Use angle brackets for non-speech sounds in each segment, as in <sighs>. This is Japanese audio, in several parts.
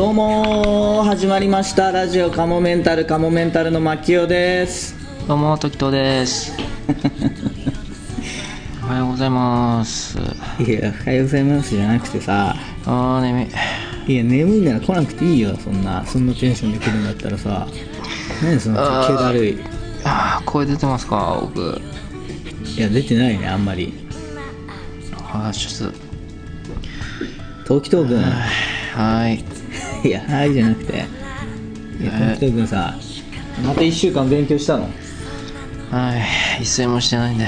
どうも始まりました。ラジオカモメンタルカモメンタルの牧雄です。どうも時藤です。<laughs> おはようございます。いやおはようございますじゃなくてさ。あー眠い。いや眠いなら来なくていいよ。そんなそんなテンションで来るんだったらさ。何その気だるい。あー声出てますか僕。いや出てないねあんまり。あーちょっ時藤君。と <sighs> はい <laughs> いやはいじゃなくて。いや君さまた1週間勉強したの？はい。一睡もしてないんで。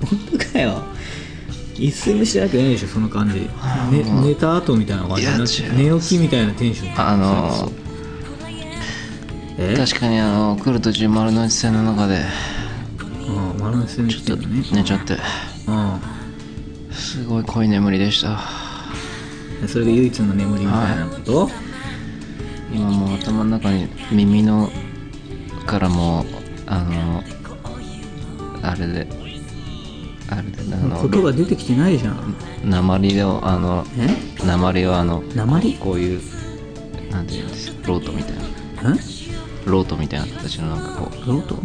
本当かよ。一睡もしてなくないでしょその感じ、ね、寝た後みたいな感じ。寝起きみたいなテンション。あのえ？確かにあの来る途中丸の内線の中でうん丸の内線に来てるね。寝ちゃって。うすごい濃い眠りでした。んそれが唯一の眠りみたいなこと、今もう頭の中に耳のからもうあのあれであれであの言葉出てきてないじゃん。鉛をあのえ？鉛をあの鉛？こういうなんていうんですか？ロートみたいな。え？ロートみたいな形のなんかこロート？う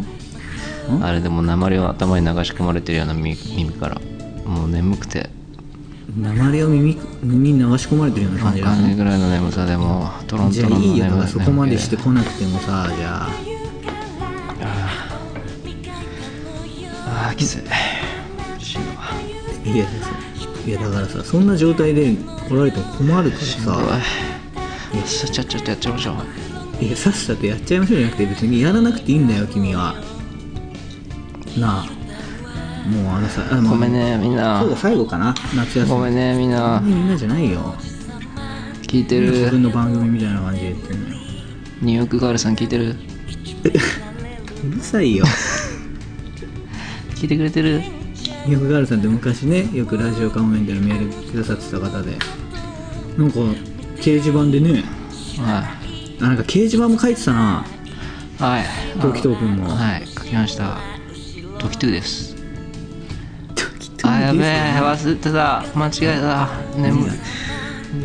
あれでも鉛を頭に流し込まれてるような耳耳から。もう眠くて鉛を耳耳に流し込まれてるようなわ感じだかんないぐらいの眠さでもうトロントじゃあロンの眠いいよだからそこまでして来なくてもさじゃあ。ああきつい。死ぬわいやいやだからさそんな状態で来られても困るからしんどい。ささちゃっちゃっちゃやっちゃいましょう。いやさっさとやっちゃいましょうじゃなくて別にやらなくていいんだよ君は。なあもうあのさあごめんねみんな。今日が最後かな。夏休み。ごめんねみんな。みんなじゃないよ。聞いてる。自分の番組みたいな感じで言ってんのよ。ニューヨークガールさん聞いてる？うるさいよ。<laughs> 聞いてくれてる？ニューヨークガールさんって昔ねよくラジオカモメンタルメールくださってた方で。なんか掲示板でねはあなんか掲示板も書いてたな。い。はい時藤君も。はい。書きました。時トゥですあやべえ忘れてた。間違えた。眠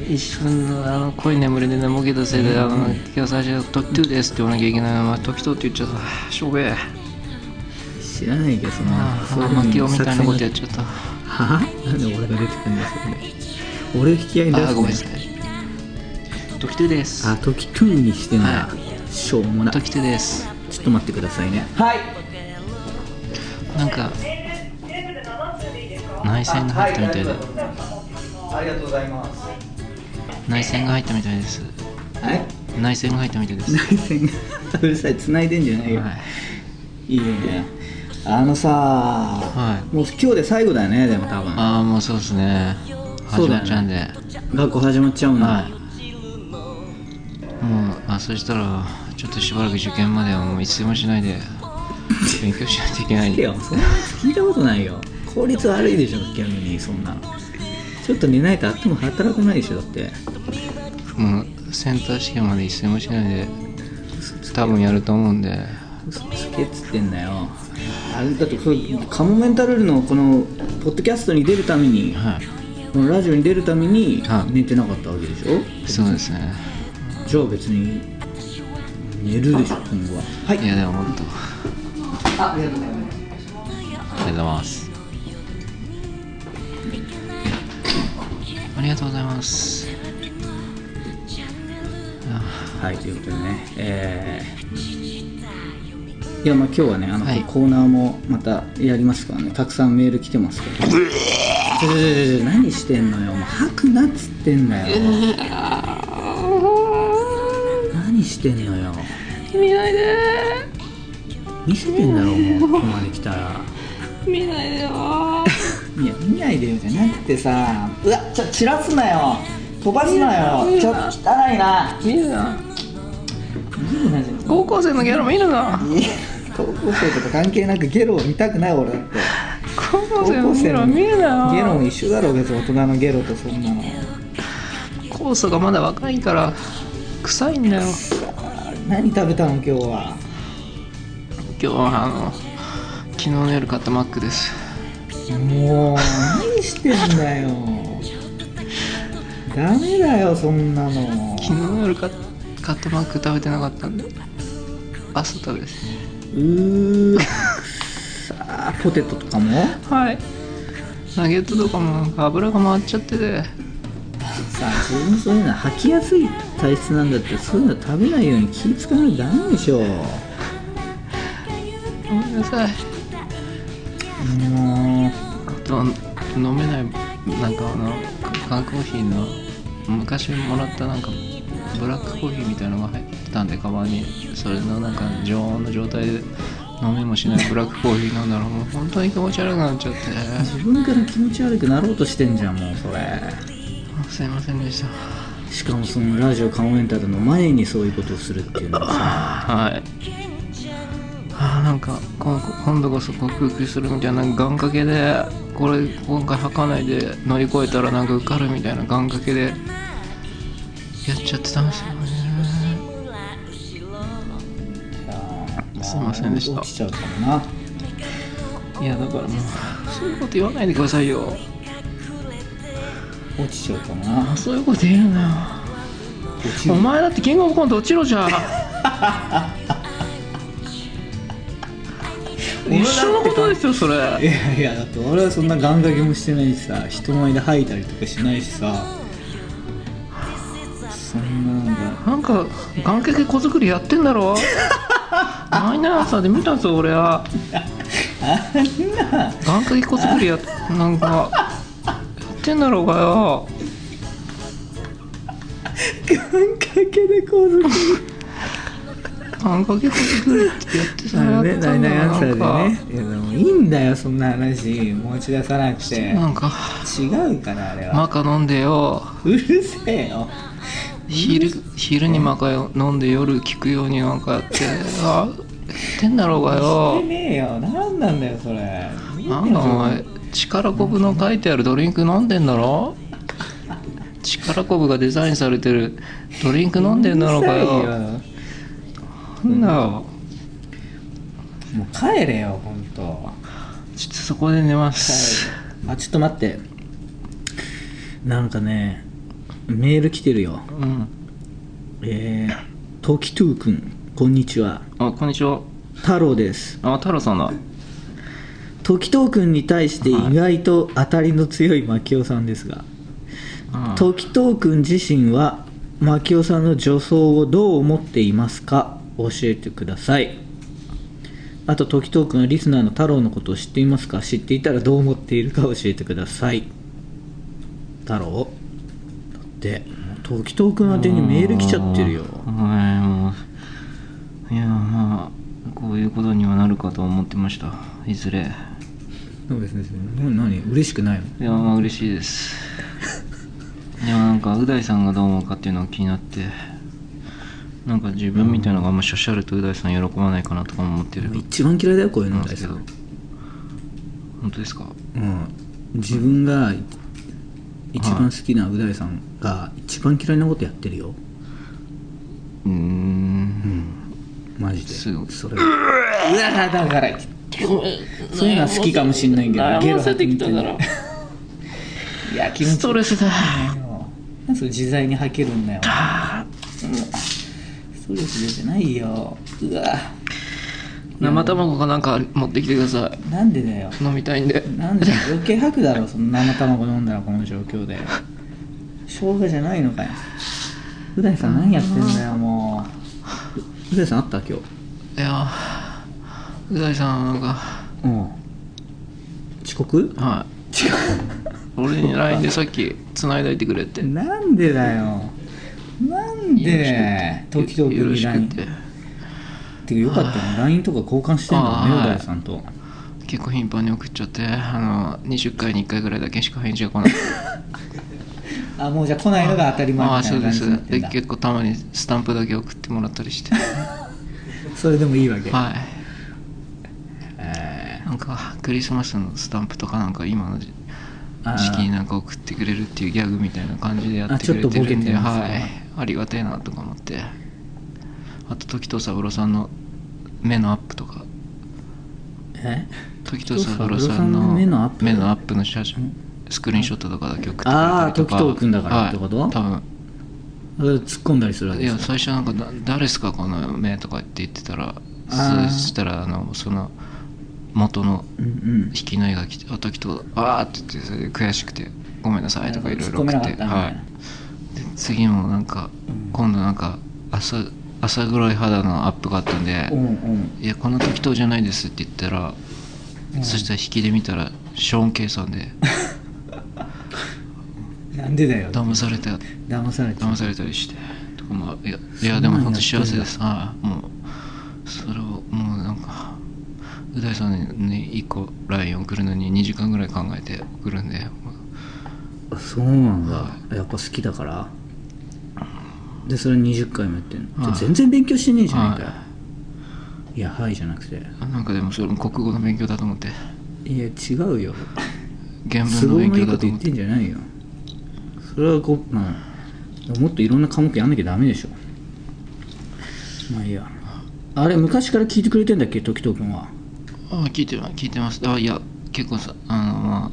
一瞬のあの濃い眠りで眠気たせいであの今日最初「時トゥです」って言わなきゃいけないのま時トゥって言っちゃった。しょべえ。知らないけどそのあそういうふうにあマキオみたいなことやっ作ちゃった。はなんで俺が出てくるんだよそれ俺を引き合いに出すあごめんなさい。時トゥです。あ時トゥーにしてんだ、はしょうもなちょ時トゥです。っと待ってくださいね。はい。なんか内線が入ったみたいで。ありがとうございます。内線が入ったみたいです。はい内線が入ったみたいです。内線がうるさい繋いでんじゃない。よ、はいい、いよねあのさ、はい。もう今日で最後だよねでも多分。ああもうそうですね。始そうだよね。まっちゃうんで、学校始まっちゃうんだ、はい。もうあそしたらちょっとしばらく受験まではもう一睡もしないで勉強しないといけない。聞いたことないよ効率悪いでしょ逆にそんなの。ちょっと寝ないと頭働かないでしょだって。もうセンター試験まで一睡もしないで多分やると思うんで。嘘つけっつってんだよ。あれだってカモメンタルのこのポッドキャストに出るためにはい。このラジオに出るためにはい。寝てなかったわけでしょ？そうですね。じゃあ別に寝るでしょ今後は。はい。やでも本当あありがとうございます。ありがとうございますりがとうございます。あはいということでねえー、いやまあ今日はねあの、はい。コーナーもまたやりますからねたくさんメール来てますけど。何してんのよもう吐くなっつってんだよ。何してんのよ。見ないで。見せてんだろもうここまで来たら。見ないでよいや見ないでよじゃなくてさうわちょ散らすなよ。飛ばすなよ。ちょっと汚いな。見るな。いいなじゃん高校生のギャラ見るな。いや高校生とか関係なくゲロを見たくない俺だって。高校生のギャラ見るな。ゲロも一緒だろ別に大人のゲロとそんなの。酵素がまだ若いから臭いんだよ。何食べたの今日は？今日はあの昨日の夜買ったマックですもう何してんだよ。ダメだよそんなの。昨日夜カカットマック食べてなかったんで。朝食べてうーさあポテトとかも？はい。ナゲットとかもなんか油が回っちゃってて。さあ自分そういうの吐きやすい体質なんだってそういうの食べないように気使わないとダメでしょごめんなさい。もあと飲めないなんかあの缶コーヒーの昔もらったなんかブラックコーヒーみたいなのが入ってたんでカバンにそれのなんか常温の状態で飲めもしないブラックコーヒー飲んだらもう本当に気持ち悪くなっちゃってう自分から気持ち悪くなろうとしてんじゃんもうそれすいませんでした。しかもそのラジオカモメンタルの前にそういうことをするっていうのは。さはい。あーなんか今今度こそ克服するみたいな願掛けでこれ今回吐かないで乗り越えたらなんか受かるみたいな願掛けでやっちゃってたんですよね。すいませんでした。落ちちゃうかもな。いやだからもうそういうこと言わないでくださいよ。落ちちゃうかもなそういうこと言うなよ。お前だってキングオブコント落ちろじゃん <laughs> 一緒のことですよそれ。いやいやだって俺はそんな願掛けもしてないしさ人前で吐いたりとかしないしさ。そんななんかなんか願掛け子作りやってんだろ。マイナーさで見たぞ俺は。願掛け子作りやなんかやってんだろうがよ。願掛けでこう願掛け子作りってやってたや <laughs> ねってたんだナイナイアンサなんかーでね。いやでもいいんだよそんな話持ち出さなくてなんか。違うからあれは、マカ飲んでよ。うるせえよ。昼昼にマカ飲んで夜聞くようになんかやって。あやってんだろうがしてよねえよ。何なんだよそれ。なんだお前。力こぶの書いてあるドリンク飲んでんだろ。力こぶがデザインされてるドリンク飲んでんだろうがうるよさいよな。んだよもう帰れよほんと。ちょっとそこで寝ます。あちょっと待って。なんかねメール来てるよ。うん。えー、トキトゥーくん。こんにちは。あこんにちは。太郎です。あ太郎さんだ。時藤君に対して意外と当たりの強い牧雄さんですが、うん時藤君自身は牧雄さんの女装をどう思っていますか？教えてください。あと時藤君はリスナーの太郎のことを知っていますか？知っていたらどう思っているか教えてください。太郎。だって時藤君宛てにメール来ちゃってるよ。はいもうい。やまあこういうことにはなるかと思ってました。いずれ。そうですね。何何嬉しくないの？いやまあ嬉しいです。いやなんかう大さんがどう思うかっていうのが気になってなんか自分みたいなのがあんましゃしゃるとう大さん喜ばないかなとか思ってる一番嫌いだよこういうの大さん。本当ですか？うん、自分がい一番好きなう大さんが一番嫌いなことやってるよ。うーん。マジで。それ。はうわだからそういうのは好きかもしんないけど悩ませてきたからいや気持ちストレスだ。それ自在に吐けるんだよストレス出てないよ。うわ。生卵かなんか持ってきてくださなんでだよ。い飲みたいんで。なんで余計吐くだろその生卵飲んだらこの状況で。生姜じゃないのかよ。う大さん何やってんだよもう。う大さんあった今日？いやう大さんなんかうん。遅刻？はい。<laughs> 俺に LINE でさっき繋いでいてくれって。なんでだよなんで時々 LINE って。てかよかったね LINE とか交換してんだねうあはい。大さんと。結構頻繁に送っちゃってあの20回に1回ぐらいだけしか返事が来な。い <laughs> あもうじゃあ来ないのが当たり前ああみたいうなそです。感じになってんだ。で結構たまにスタンプだけ送ってもらったりして。<laughs> それでもいいわけ。はい。えなんかクリスマスのスタンプとかなんか今の時ーあー。時期になんか送ってくれるっていうギャグみたいな感じでやってあちょっとくれてるんでボケてますはいありがてえなとか思って。あと時藤三郎さんの目のアップとか。え？時藤三郎さんの目のアップ？目のアップの写真。スクリーンショットとかだけ送ってくああ時藤君だからってこと、はい、多分。突っ込んだりするわけいや最初なんかだ誰ですかこの目とかって言ってたらそしたらあのその元のうんうん。引きの絵が来て「あ時とあー」って言ってそれで悔しくて「ごめんなさい」とかいろいろ送って。はい。で次もなんかうん。今度なんか朝朝黒い肌のアップがあったんでうんうん「いやこの時とじゃないです」って言ったらうん。そしたら引きで見たらショーン・ケイさんで <laughs> なんでだよ。騙された騙されて騙されたりしてとかまあいやいやでも本当幸せです。はいもうそれをもうなんかう大さんに1個 LINE 送るのに2時間ぐらい考えて送るんでそうなんだ。やっぱ好きだから。でそれ20回もやってんの。はい。全然勉強してねえじゃないかよ。はい。やはいじゃなくて。あなんかでもそれも国語の勉強だと思って。いや違うよ。原文の勉のいいこと言っ強だと思っててんじゃないよ。それはこう、まあ、もっといろんな科目やんなきゃダメでしょ。まあいいや。あれ昔から聞いてくれてんだっけ？時藤君は。あ聞いて聞いてます。あいや結構さあのまあ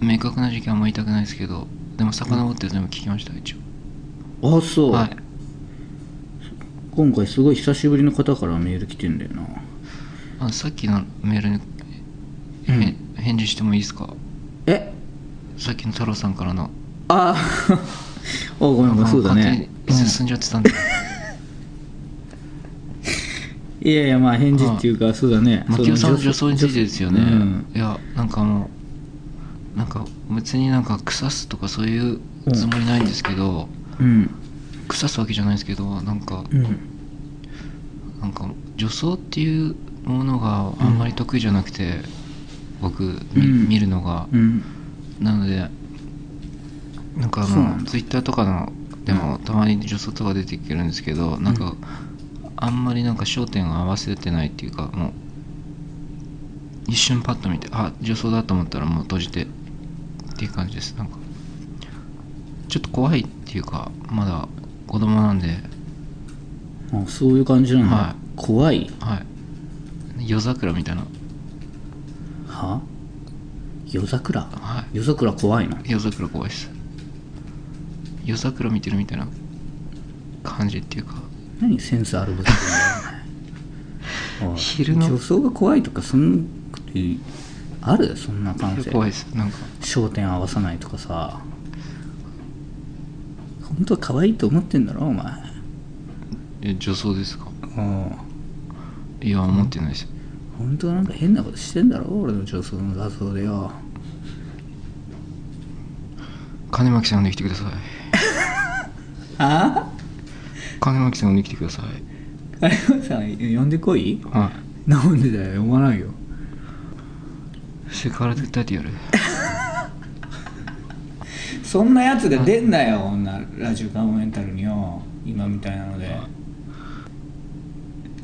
明確な時期はあんま言いたくないですけどでも遡って全部聞きました一応。あそう、はい。今回すごい久しぶりの方からメール来てんだよな。あさっきのメールに、うん。へ返事してもいいですか？え？さっきの太郎さんからの。あ <laughs> あおごめんごめんそうだね、進んじゃってたんで、いやいやまあ返事っていうかそうだね。牧雄さんのそ女装についてですよね、うんいやなんかもうなんか別になんか腐すとかそういうつもりないんですけど、うん。腐すわけじゃないですけどなんか、うん。なんか女装っていうものがあんまり得意じゃなくて、僕みうん。見るのが、うん。なのでなんかあのツイッターとかのでもたまに女装とか出てくるんですけどなんか、あんまりなんか焦点を合わせてないっていうかもう一瞬パッと見てあ女装だと思ったらもう閉じてっていう感じです。なんかちょっと怖いっていうかまだ子供なんで。あそういう感じなんだ、はい。怖い？はい。夜桜みたいな。は？夜桜？は夜桜怖いのい夜桜怖いです。夜桜見てるみたいな感じっていうか。何センスあるぶつけんだよ <laughs> 昼の女装が怖いとかそんなことある？そんな感性怖いです。なんか。焦点合わさないとかさ。本当は可愛いと思ってんだろお前。え女装ですか？うん。いや思ってないです。本当はなんか変なことしてんだろ俺の女装の画像でよ。金巻さんできてください。<laughs> あ？金巻さん呼んできてください。あ金山さん呼んでこい？はなんでだよ呼ばないよ。いセクハラで訴えてやる。<laughs> そんなやつが出んなよこんなラジオカモメンタルによ今みたいなので。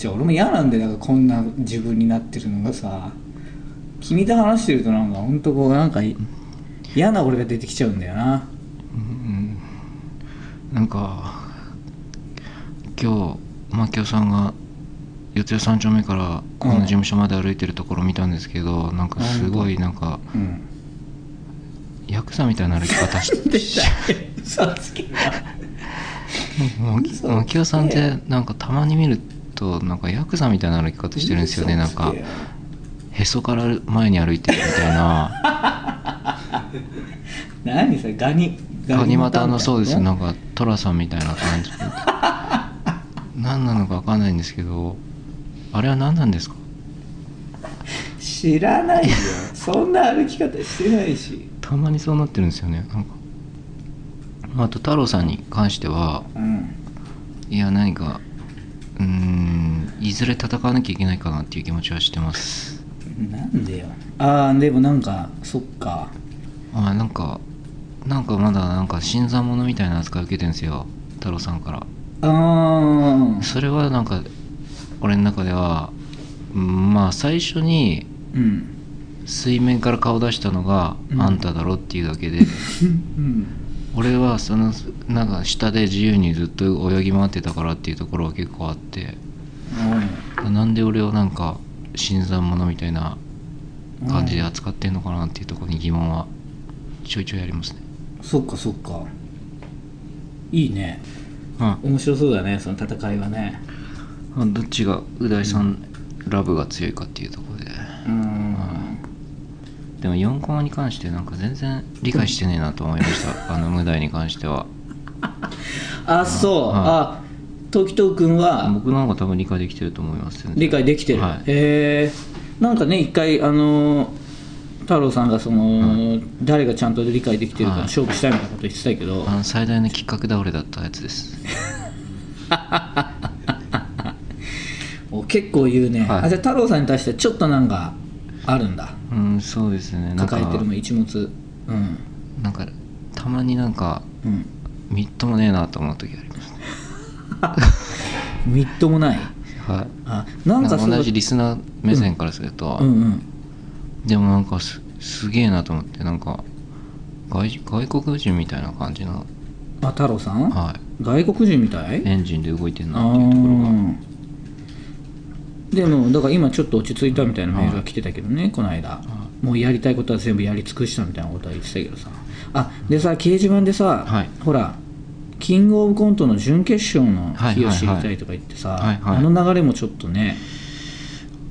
じゃあ俺も嫌なんでだからこんな自分になってるのがさ君と話してるとなんかほんとこうなんかい嫌な俺が出てきちゃうんだよな。うんなんか今日牧雄さんが四谷三丁目からこの事務所まで歩いてるところ見たんですけど、なんかすごいなんかうんヤクザみた。いな歩き方して嘘つけ嘘牧雄さんってなんかた。まに見るとなんかヤクザみた。いな歩き方してるんですよねなんかへそから前に歩いてるみた。いな何それガニガニ股のそうですなんかか寅さんみた。いな感じ何なのか分かんないんですけどあれは何なんですか？知らないよ。そんな歩き方してないし。たまにそうなってるんですよね。なんか。あと太郎さんに関してはうん。いや何かうーんいずれ戦わなきゃいけないかなっていう気持ちはしてます。なんでよ。ああでもなんかそっか。あなんかなんかまだなんか新参者みたいな扱い受けてるんですよ。太郎さんから。ああそれはなんか俺の中ではうんまあ最初にうん。水面から顔出したのがうん。あんただろっていうだけで、うん。俺はそのなんか下で自由にずっと泳ぎ回ってたからっていうところは結構あってなんで俺をなんか新参者みたいな感じで扱ってんのかなっていうところに疑問はちょいちょいやりますね。そっかそっか。いいね。あ面白そうだねその戦いはねあどっちがう大さんラブが強いかっていうところで。うん。でも4コマに関してなんか全然理解してねえなと思いました。<laughs> あの無題に関しては。あそう。あ時藤君は？僕の方が多分理解できてると思います理解できてる、はい。へえ。なんかね一回あの太郎さんがその、誰がちゃんと理解できてるかはい。勝負したいみたいなこと言ってたけど、あの最大のきっかけ倒れだったやつです <laughs> お結構言うね、はい。あじゃあ太郎さんに対してはちょっとなんかあるんだ。うんそうですね。なんか抱えてるも一物。うん。なんかたまになんかうん。みっともねえなと思う時ありますみっともない？<laughs> はい。あななんんかかその同じリスナー目線からすると、うん。うんでもなんかすすげえなと思ってなんか外外国人みたいな感じの、あ太郎さん、は外国人みたい？い、エンジンで動いてるあなっていうところがーでもだから今ちょっと落ち着いたみたいなメールが来てたけどね、この間、もうやりたいことは全部やり尽くしたみたいなことは言ってたけどさ。あでさ掲示板でさ、はい。ほらキングオブコントの準決勝のはい日を知りたいとか言ってさ、はいはい。あの流れもちょっとね。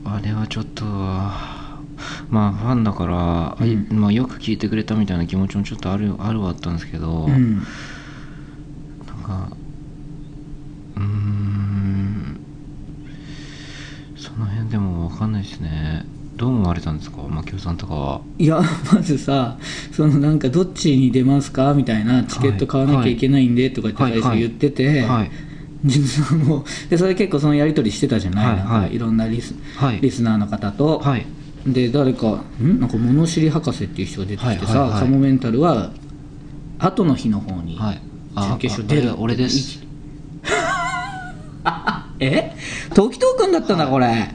あれはちょっとまあファンだから、うん。まあ、よく聞いてくれたみたいな気持ちもちょっとあるあるはあったんですけど、うん。なんかうーん。その辺でも分かんないですね。どう思われたんですか？牧雄さんとかは。いやまずさそのなんかどっちに出ますか？みたいなチケット買わなきゃいけないんでとかってはい最初言ってて、はい。実はもうでそれ結構そのやり取りしてたじゃない、はいなんかはいいろんなリス,、はい。リスナーの方と、はい。で誰かん？なんか物知り博士っていう人が出てきてさ、はいはいはい。カモメンタルは後の日の方にはい。準決勝出るああれ俺ですえ？時藤君だったんだ、これ。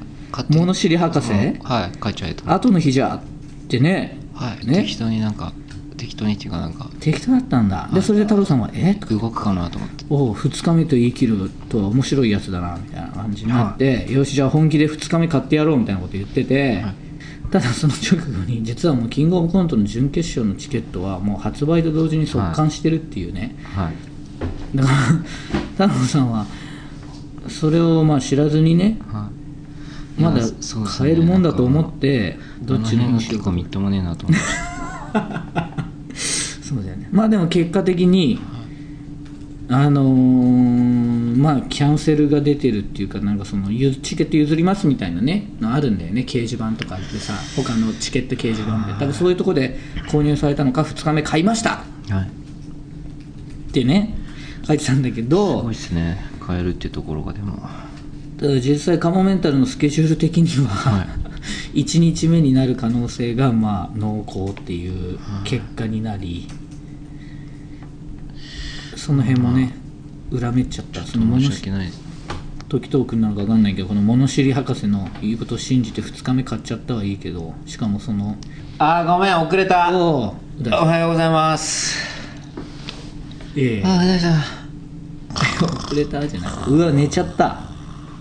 物知り博士、うん。はい書いちゃえと。後の日じゃってね。はい、ね。適当になんか適当にっていうかなんか。適当だったんだ。でそれで太郎さんはえ？動くかなと思って。おう2日目と言い切るとは面白いやつだなみたいな感じになって、よしじゃあ本気で2日目買ってやろうみたいなこと言ってて、はい。ただその直後に実はもうキングオブコントの準決勝のチケットはもう発売と同時に速乾してるっていうね、はい。だから太郎さんはそれをまあ知らずにねはい。まだ買えるもんだと思ってどっちのにしようかみっともねえなと思って。<laughs> そうだよね。まあでも結果的にあのーまあキャンセルが出てるっていうかなんかそのゆチケット譲りますみたいなねのあるんだよね。掲示板とかでさ他のチケット掲示板で。多分そういうとこで購入されたのか2日目買いました。はい。ってね書いてたんだけすどごいですね変えるっていうところがでも。ただ実際カモメンタルのスケジュール的には、は1 <laughs> 日目になる可能性がまあ濃厚っていう結果になり、その辺もね裏めっちゃったその物申し知訳ないです。時藤君なのか分かんないけどこの物知り博士の言うことを信じて2日目買っちゃったはいいけどしかもそのあーごめん遅れた。おおおはようございます。ええ。あー大丈遅れたじゃない。うわ寝ちゃった。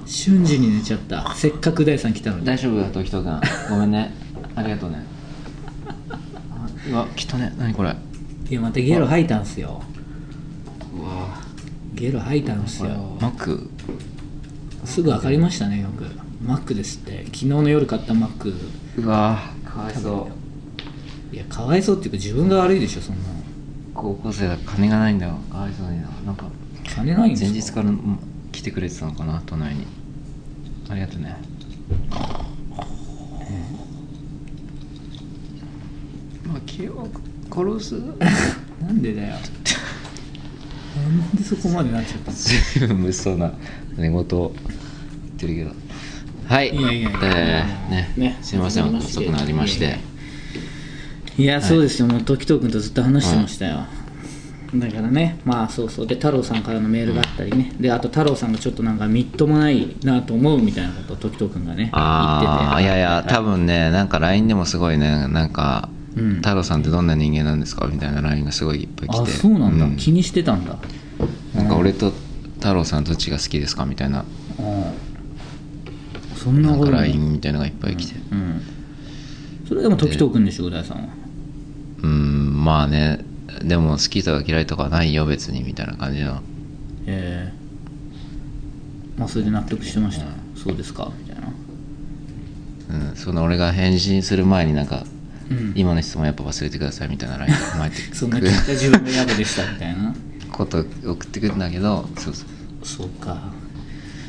瞬時に寝ちゃった。せっかく大さん来たのに。大丈夫だ時藤君。ごめんね。ありがとうね。あうわ来たね。何これ？いやまたゲロ吐いたんすよ。うわ。ゲロ吐いたんすよ。マック？すぐ分かりましたねよく。マックですって。昨日の夜買ったマック。うわ。かわいそう。いやかわいそうっていうか自分が悪いでしょそんなの。高校生だ金がないんだよ。かわいそうにな。なんか金ないんですか？前日からうん来てくれてたのかな都内に。ありがとうねまあ気を殺す？<laughs> なんでだよ。なんでそこまでなっちゃったの？随分物騒な寝言を言ってるけど。はい。いやいやいやえーね。ね。すいません。遅くなりまして。いやそうですよ。もう時藤君とずっと話してましたよ、だからね。まあそうそう。で太郎さんからのメールがあったりね、であと太郎さんがちょっとなんかみっともないなと思うみたいなことを時藤君がねあ言ってて。やいや多分ねなんか LINE でもすごいねなんかうん。太郎さんってどんな人間なんですかみたいな LINE がすごいいっぱい来て。あそうなんだ、気にしてたんだ。なんか俺と太郎さんどっちが好きですかみたいな。うんそんなことない。LINE みたいなのがいっぱい来て。うん。それでも時藤君でしょう大さんは。うん。まあねでも好きとか嫌いとかないよ別にみたいな感じの。ええまあそれで納得してました、そうですか。みたいな。うん、その俺が返信する前になんか、うん。今の質問やっぱ忘れてくださいみたいな LINE が生まれて <laughs> そんな聞いた自分が嫌でしたみたいな。こと送ってくるんだけどそうそう。そうか。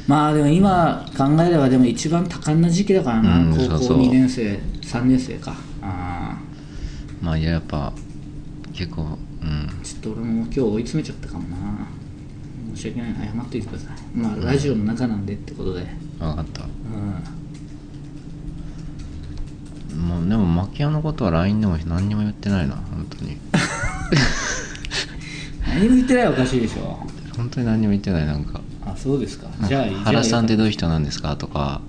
まあでも今考えればでも一番多感な時期だからな、うん高校そう。そう2年生3年生か。ああまあいややっぱ結構うん。ちょっと俺も今日追い詰めちゃったかもな。申し訳ない。謝っておいてください。まあラジオの中なんでってことで。分かった。うん。もうでもマキオのことは LINE でも何にも言ってないな。本当に。<laughs> 何も言ってないおかしいでしょ。本当に何にも言ってないなんか。あそうですか。じゃあ原さんってでどういう人なんですか？とか。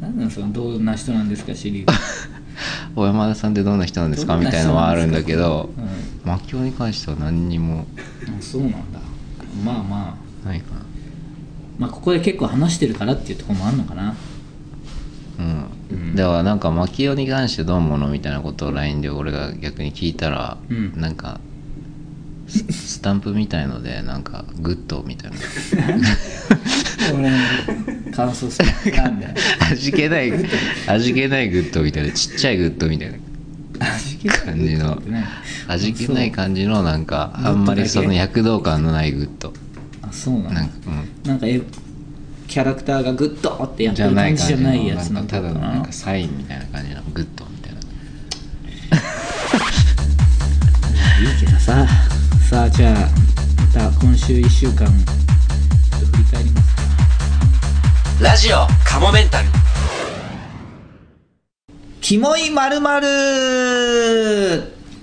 何なんそのどんな人なんですかシリー小 <laughs> 山田さんってどんな人なんですか？みたいなのはあるんだけど。ズ、うん。マキオに関しては何にもあそうなんだ。まあまあ。ないかまあここで結構話してるからっていうところもあるのかな。なうん、うん。だからなんかマキオに関してどう思うのみたいなことを LINE で俺が逆に聞いたら、うん。なんかススタンプみたいのでなんかグッドみたいな。俺の感想する。なんだよ <laughs> 味気ない味気ないグッドみたいな。ちっちゃいグッドみたいな。味気ない感じの味気ない感じのなんかあんまりその躍動感のないグッド。あそうなんだなんか、うん、なんかえキャラクターがグッドってやってじゃる感じじゃない感じのないやつな？かただのなんかサインみたいな感じのグッドみたいな。いいけどさ。さあじゃあまた今週1週間ちょっと振り返りますか。ラジオカモメンタルキモいまるまる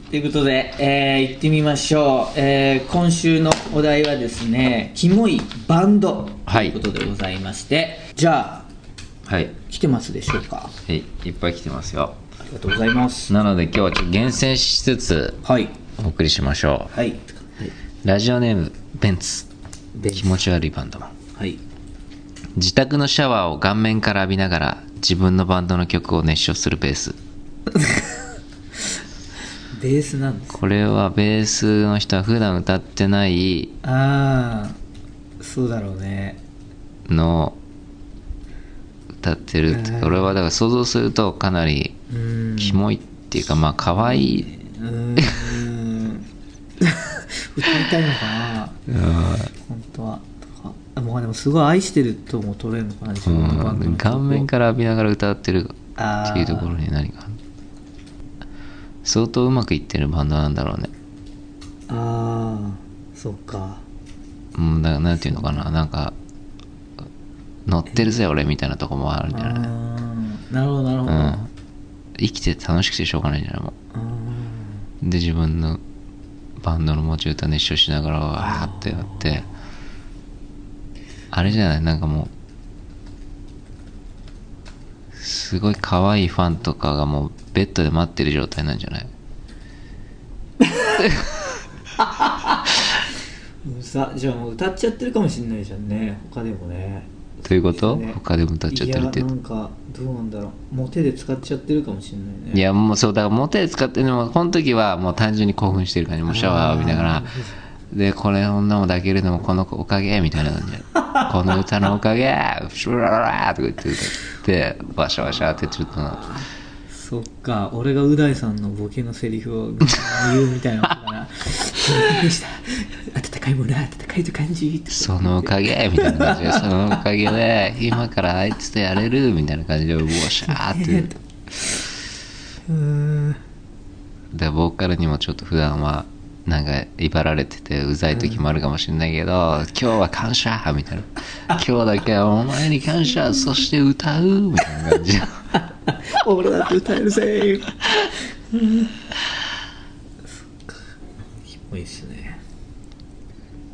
ということで、えー、行ってみましょう、えー、今週のお題はですねキモいバンド。とはい。いうことでございまして、じゃあはい。来てますでしょうか？はい。いっぱい来てますよ。ありがとうございます。なので今日はちょっと厳選しつつはい。お送りしましょはい、うラジオネームベンツ。ベンツ。気持ち悪いバンド。マンはい自宅のシャワーを顔面から浴びながら自分のバンドの曲を熱唱するベース。<laughs> ベースなんですこれはベースの人は普段歌ってないああそうだろうね。のを歌ってるって俺はだから想像するとかなりキモいっていうかまあ可愛い。<laughs> 歌いたいのかな。本当はもうでもすごい愛してるとも取れるのかな自う分のバンドのん曲を。顔面から浴びながら歌ってるっていうところに何か相当うまくいってるバンドなんだろうね。ああそっか。うんだからなんていうのかな。なんか乗ってるぜ俺みたいなとこもあるんじゃないなるほどなるほど、うん。生きてて楽しくてしょうがないんじゃないもあうで自分のバンドの持ち歌熱唱しながらわーってやってあれじゃない？なんかもうすごい可愛いファンとかがもうベッドで待ってる状態なんじゃない？<laughs> ーさじゃあもう歌っちゃってるかもしれないじゃんね。他でもね。ということ、ね。他でも歌っちゃってるって。いやなんかどうなんだろう。もう手で使っちゃってるかもしれないね。いやもうそうだからモテで使ってでもこの時はもう単純に興奮してる感じ。もうシャワー浴びながらでこれ女も抱けるのもこのおかげみたいな感じで。<laughs> この歌のおかげシュラララとか言って歌ってワシャワシャってちょっとなそっか俺がう大さんのボケのセリフを言うみたいなのかな。<laughs> でした？温かいもの温かいと感じ。そのおかげみたいな感じでそのおかげで今からあいつとやれるみたいな感じでウォシャーって。うーん。でボーカルにもちょっと普段はなんか威張られててうざい時もあるかもしれないけど、今日は感謝みたいな。今日だけはお前に感謝そして歌うみたいな感じ。<laughs> 俺だって歌えるぜ。うん。そっか。キモいっすね。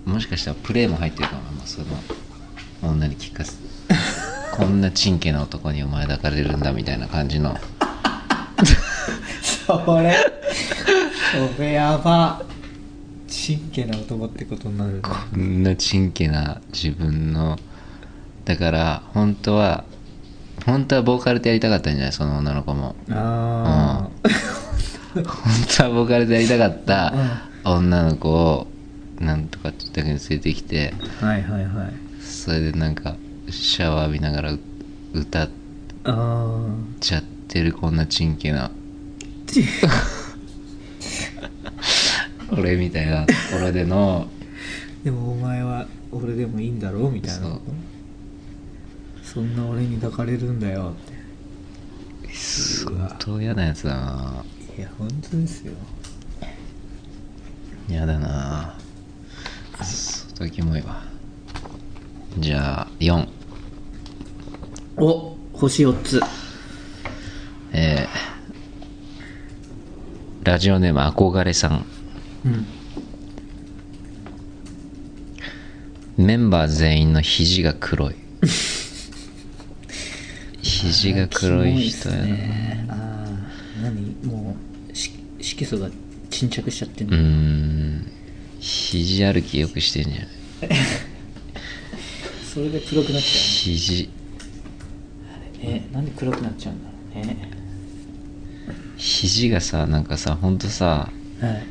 もしかしたらプレイも入ってるかもなその女に聞かせこんなチンケな男にお前抱かれるんだみたいな感じの。<laughs> それ。それやば真剣な男ってことになるねこんなチンケな自分のだから本当は本当はボーカルってやりたかったんじゃない？その女の子も。ああ、本当はボーカルでやりたかった女の子をなんとかって言ったけど連れてきてはいはいはい。それでなんかシャワー浴びながらう歌っあちゃってるこんなチンケな。あ俺みたいなところでのでもお前は俺でもいいんだろうみたいな。そんな俺に抱かれるんだよって。相当嫌なやつだな。いや本当ですよ。嫌だな。相当キモいわ。じゃあ4お星4つ。えーラジオネーム憧れさんうん。メンバー全員の肘が黒い。<laughs> 肘が黒い人やな、ね。ああ何？もうし色素が沈着しちゃってんうの、ーん。肘歩きよくしてんじゃん。<laughs> それで黒くなっち肘。ゃうねなんで黒くなっちゃうんだろうね。肘がさなんかさほんとさはい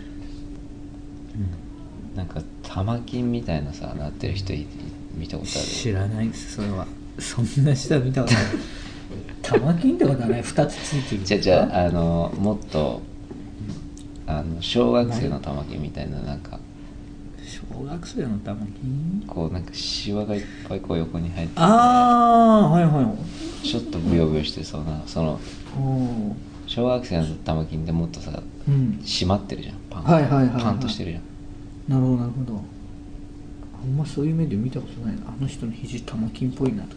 なんか玉金みたいなさなってる人い見たことある？知らないですそれは。そんな下見たことない。<laughs> 玉金ってことはね2つついてるじゃあじゃああのもっとあの小学生の玉金みたいななんか。小学生の玉金？こうなんかシワがいっぱいこう横に入ってああはいはい。ちょっとブヨブヨしてそうなその小学生の玉金ってもっとさうん。締まってるじゃん。パン、はいはいはいはい。パンとしてるじゃんなるほどなるほど。あんまそういう目で見たことないな。あの人の肘玉金っぽいなと。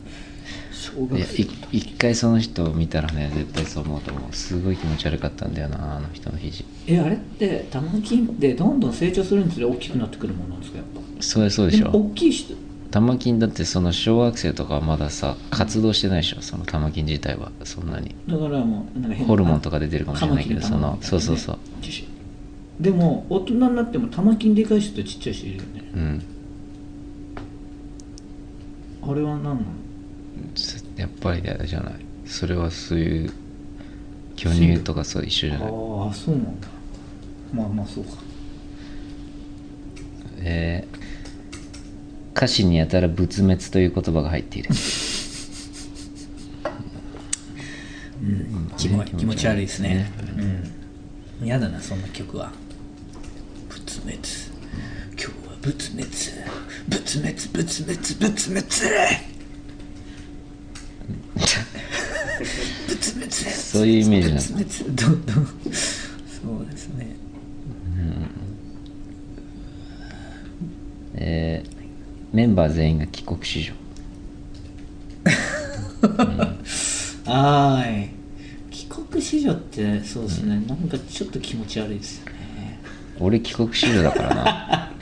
小いやい学生の玉一回その人を見たらね絶対そう思うと思う。すごい気持ち悪かったんだよなあの人の肘。えあれって玉金ってどんどん成長するにつれ大きくなってくるものなんですかやっぱ。それそうでしもょ大きい人。玉金だってその小学生とかはまださ活動してないでしょその玉金自体は。そんなに。だからもうなんか変なホルモンとか出てるかもしれないけどカマキリの卵そのそうそうそうでも大人になっても玉金でかい人とちっちゃい人いるよね。うん。あれは何なの？つやっぱりあれじゃない？それはそういう巨乳とかそう一緒じゃない？ああそうなんだ。まあまあそうか。えー歌詞にやたら仏滅という言葉が入っている。<laughs> うんキモい。気持ち悪いですね。うん。嫌だなそんな曲は。仏滅。今日は仏滅。仏滅仏滅仏滅。仏滅 <laughs> そういうイメージなの仏滅どんどんそうですね。えーメンバー全員が帰国子女。<laughs> はーい。帰国子女ってそうですね、なんかちょっと気持ち悪いです。よね俺帰国子女だからな。<laughs>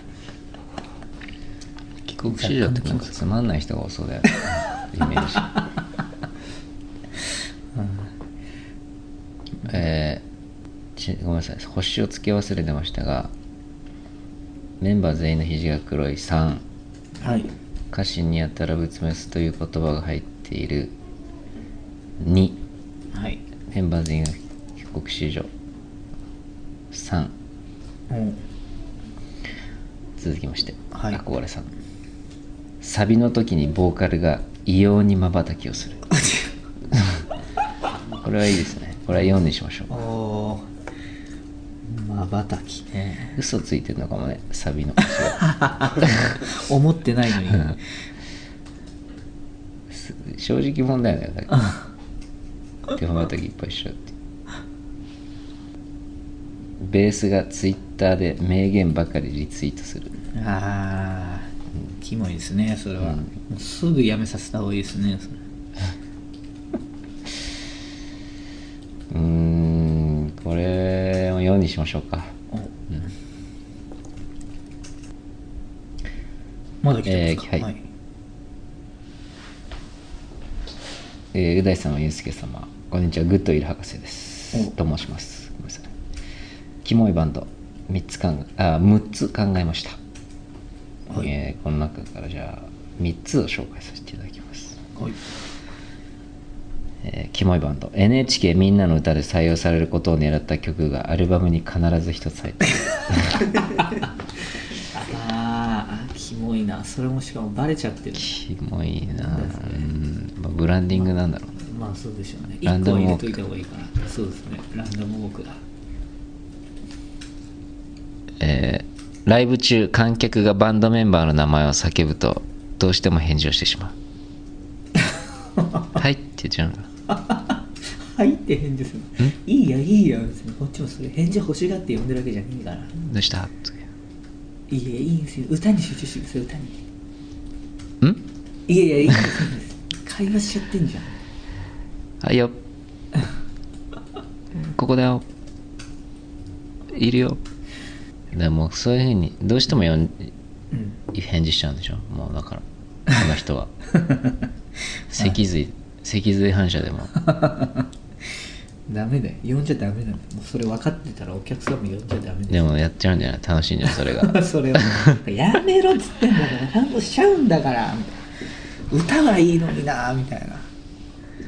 帰国子女ってなんかつまんない人が多そうだよね。イメージ。えーちごめんなさい。星をつけ忘れてましたがメンバー全員の肘が黒い3はい。歌詞にやたら仏滅という言葉が入っている2はい。メンバー全員が帰国子女。3お続きまして、はい。憧れさん。サビの時にボーカルが異様にまばたきをする。<laughs> これはいいですね。これは4にしましょう。おまばたきね。嘘ついてるのかもねサビの。<laughs> 思ってないのに。す正直問題だよだからでまばたきいっぱいしちゃうってベースがツイッターで名言ばかりリツイートする。ああキモいですねそれは、うん。すぐやめさせた方がいいですねうーんこれを4にしましょうか。お。まだ来てますか、えーはい。えー、う大さんはゆうすけ様こんにちは。グッドイル博士です。お。と申しますキモいバンド。3つ考えあ6つ考えました、はい。えーこの中からじゃあ3つを紹介させていただきます。はい。えーキモいバンド。NHK みんなの歌で採用されることを狙った曲がアルバムに必ず一つ入ってる。あーあキモいな。それもしかもバレちゃってる。キモいな。うん、まあ、ブランディングなんだろうね。まあそうでしょうね。ラン1個入れといた方がいいかな。そうですね。ランダムウォークだえーライブ中観客がバンドメンバーの名前を叫ぶとどうしても返事をしてしまう。<laughs> はいって言っちゃうの。はいって返事するいいやいいや別にこっちもそれ返事欲しがって呼んでるわけじゃねえから。どうした？いいやいいんですよ。歌に集中してください歌に。ん？いやいやいいんですいいんです。会話しちゃってんじゃん。はいよここだよいるよでもうそういうふうにどうしてもよんうん。返事しちゃうんでしょ？もうだから。この人は。<laughs> 脊髄脊髄反射でも。<laughs> ダメだよ。呼んじゃダメなんだ。よもうそれ分かってたらお客さんも呼んじゃダメだでよもやっちゃうんじゃない？楽しいんじゃないそれが。<laughs> それをやめろっつってんだからちゃんとしちゃうんだから。歌はいいのになみたいな。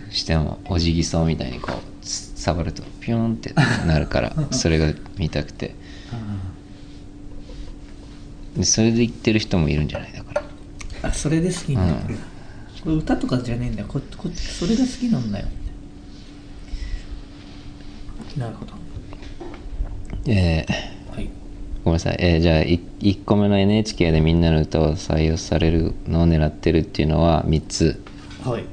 してもおじぎそうみたいにこうつ触るとピューンってなるからそれが見たくてでそれで言ってる人もいるんじゃない？だから。あそれで好きになるんだ、これ歌とかじゃねえんだよ。ここそれが好きなんだよ。なるほど。えーはい。ごめんなさい、えーじゃあい1個目の NHK でみんなの歌を採用されるのを狙ってるっていうのは3つ。はい、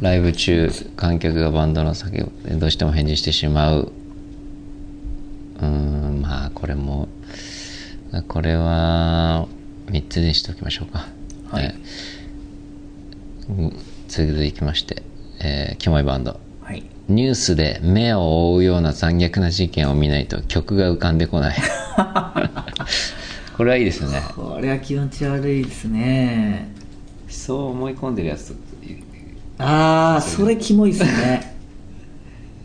ライブ中観客がバンドの酒をどうしても返事してしまう。うーんまあこれもこれは3つにしておきましょうか。はい。えーうん続きまして、えーキモいバンド。はい。ニュースで目を覆うような残虐な事件を見ないと曲が浮かんでこない。<laughs> これはいいですね。これは気持ち悪いですね。そう思い込んでるやつああそれキモいっすね。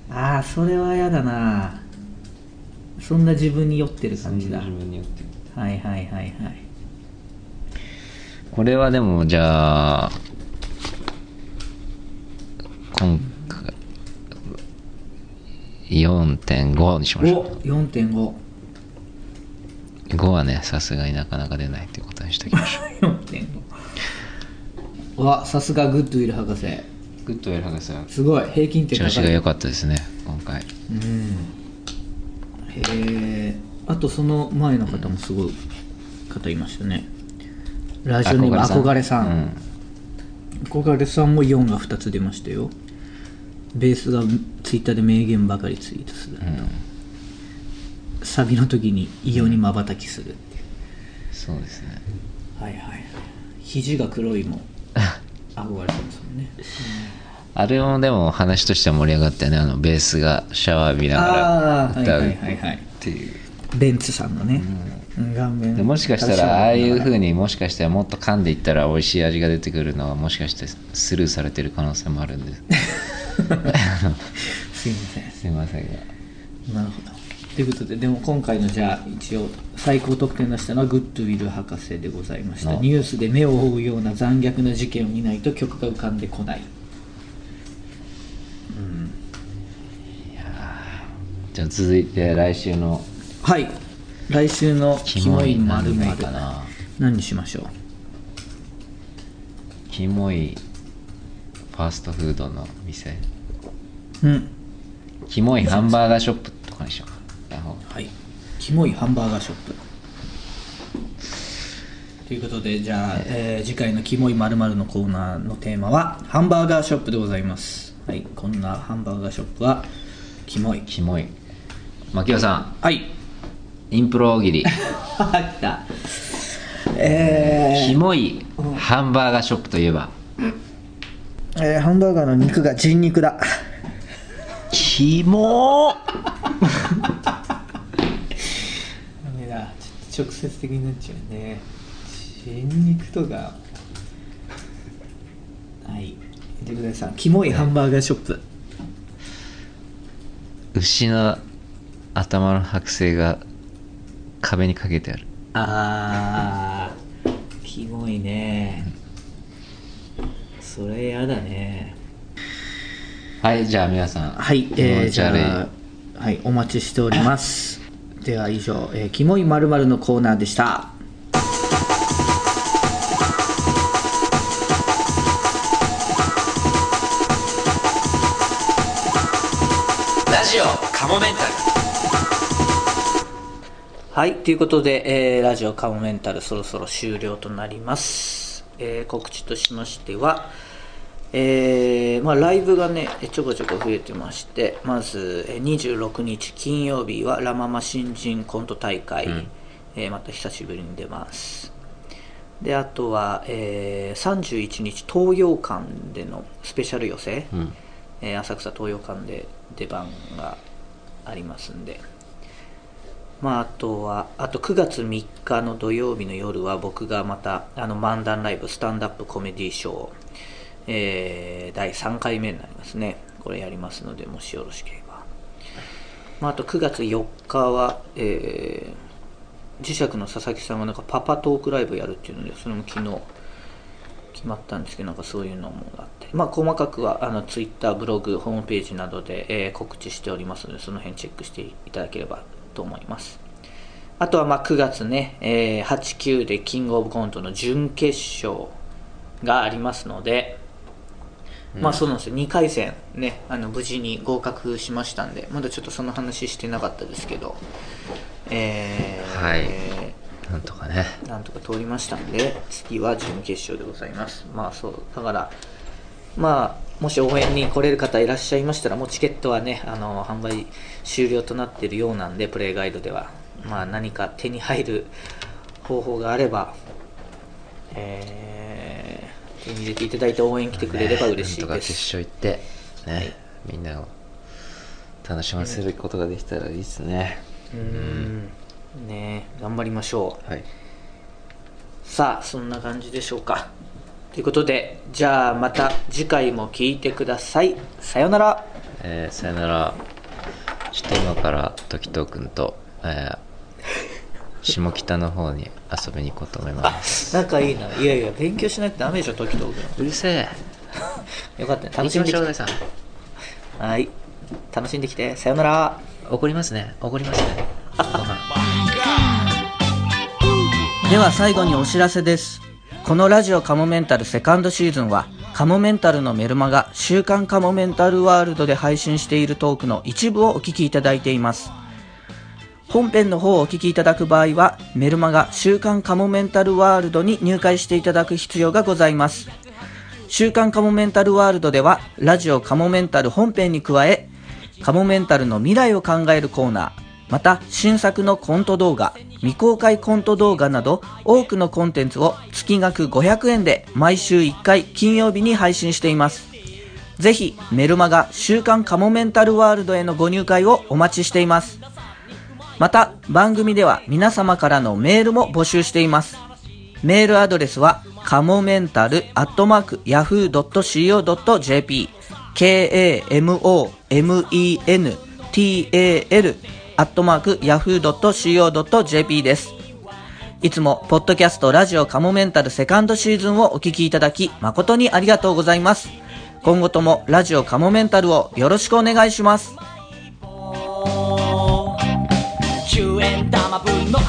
ああそれは嫌だな。そんな自分に酔ってる感じだ。自分によってはいはいはいはい。これはでもじゃあ今回4.5にしましょお4.5う5はねさすがになかなか出ないっていうことにしておきましょ4.5 <laughs> わさすがグッドウィル博士。うグッドウェル博士は。すごい平均点高い。調子が良かったですね今回。うん。へえあとその前の方もすごい方いましたね。ラジオネーム憧れさん。憧れさんも4が2つ出ましたよ。ベースがツイッターで名言ばかりツイートする、うん、うん、サビの時に異様にまばたきするそうですね。はいはいはい。肘が黒いも。<laughs> 憧れてますもんね。あれもでも話としては盛り上がったよね。あのベースがシャワー浴びながら歌うっていうベンツさんのね、顔面。でもしかしたらああいう風にもしかしたらもっと噛んでいったら美味しい味が出てくるのはもしかしてスルーされてる可能性もあるんです。<laughs> すいません。すいませんが。なるほど。ということででも今回のじゃあ一応最高得点出したのはグッドウィル博士でございました。あニュースで目を覆うような残虐な事件を見ないと曲が浮かんでこない。じゃあ続いて来週のはい。来週の「キモいまる何がいいかな。何にしましょキモいファーストフードの店。ううん。キモいハンバーガーショップとかにしよう。かなはい。キモいハンバーガーショップ。ということでじゃあ、えー次回の「キモいまるのコーナーのテーマはハンバーガーショップでございます。はい。こんなハンバーガーショップはキモい。キモい。牧雄さはい。んインプロ大喜利。<laughs> あ来た。えキモいハンバーガーショップといえば。ーえーハンバーガーの肉が人肉だ。キモダメだ。ちょっと直接的になっちゃうね。人肉とか。はい。見てください。キモいハンバーガーショップ。牛の頭の剥製が壁にかけてある。あーキモいね。それやだね。はいじゃあ皆さんはい、えー、じゃあ、はい、お待ちしております。<laughs> では以上、えー、キモいまるのコーナーでした。ラジオカモメンタルはい、ということで、えーラジオカモメンタルそろそろ終了となります。えー告知としましては、えーまあ、ライブがね、ちょこちょこ増えてまして、まず、えー26日金曜日はラママ新人コント大会、えーまた久しぶりに出ます。で、あとは、えー31日東洋館でのスペシャル寄せ、うんえー浅草東洋館で出番がありますんで、まあ、あとは、あと9月3日の土曜日の夜は僕がまた、あの漫談ライブ、スタンダップコメディショー、えー第3回目になりますね。これやりますので、もしよろしければ。まあ、あと9月4日は、えー磁石の佐々木さんがなんかパパトークライブやるっていうので、それも昨日決まったんですけど、なんかそういうのもあって、まあ、細かくはあのツイッター、ブログ、ホームページなどで、えー告知しておりますので、その辺チェックしていただければと思います。あとはまあ9月ね、えー8、9でキングオブコントの準決勝がありますので、まあそうなんですよ、2回戦ね、あの無事に合格しましたんで、まだちょっとその話してなかったですけど、えーはいなんとかねなんとか通りましたんで、次は準決勝でございます。まあそう、だから、まあ、もし応援に来れる方いらっしゃいましたら、もうチケットはね、あの、販売終了となっているようなんで、プレイガイドでは。まあ何か手に入る方法があれば、えー、手に入れていただいて応援来てくれれば嬉しいなんとか決です。勝行ってね、みんなを楽しませることができたらいいですね、うーん、ね頑張りましょう。はいさあそんな感じでしょうかということでじゃあまた次回も聞いてください。さようなら。えーさよなら。ちょっと今から時藤君と、えー下北の方に遊びに行こうと思います。仲いいな。いやいや勉強しないとダメでしょ時藤君。うるせえ。<laughs> よかった楽しんできしょう大さん。はい。楽しんできて。さようなら。怒りますね。怒りますね。<laughs> では最後にお知らせです。このラジオカモメンタルセカンドシーズンは、カモメンタルのメルマガ、週刊カモメンタルワールドで配信しているトークの一部をお聞きいただいています。本編の方をお聞きいただく場合は、メルマガ、週刊カモメンタルワールドに入会していただく必要がございます。週刊カモメンタルワールドでは、ラジオカモメンタル本編に加え、カモメンタルの未来を考えるコーナー、また新作のコント動画、未公開コント動画など多くのコンテンツを月額500円で毎週1回金曜日に配信しています。ぜひメルマガ週刊カモメンタルワールドへのご入会をお待ちしています。また番組では皆様からのメールも募集しています。メールアドレスは、かもメンタルアットマーク yahoo.co.jp k-a-m-o-m-e-n-t-a-l アットマーク yahoo.co.jp です。いつも、ポッドキャストラジオカモメンタルセカンドシーズンをお聞きいただき、誠にありがとうございます。今後ともラジオカモメンタルをよろしくお願いします。10円玉分の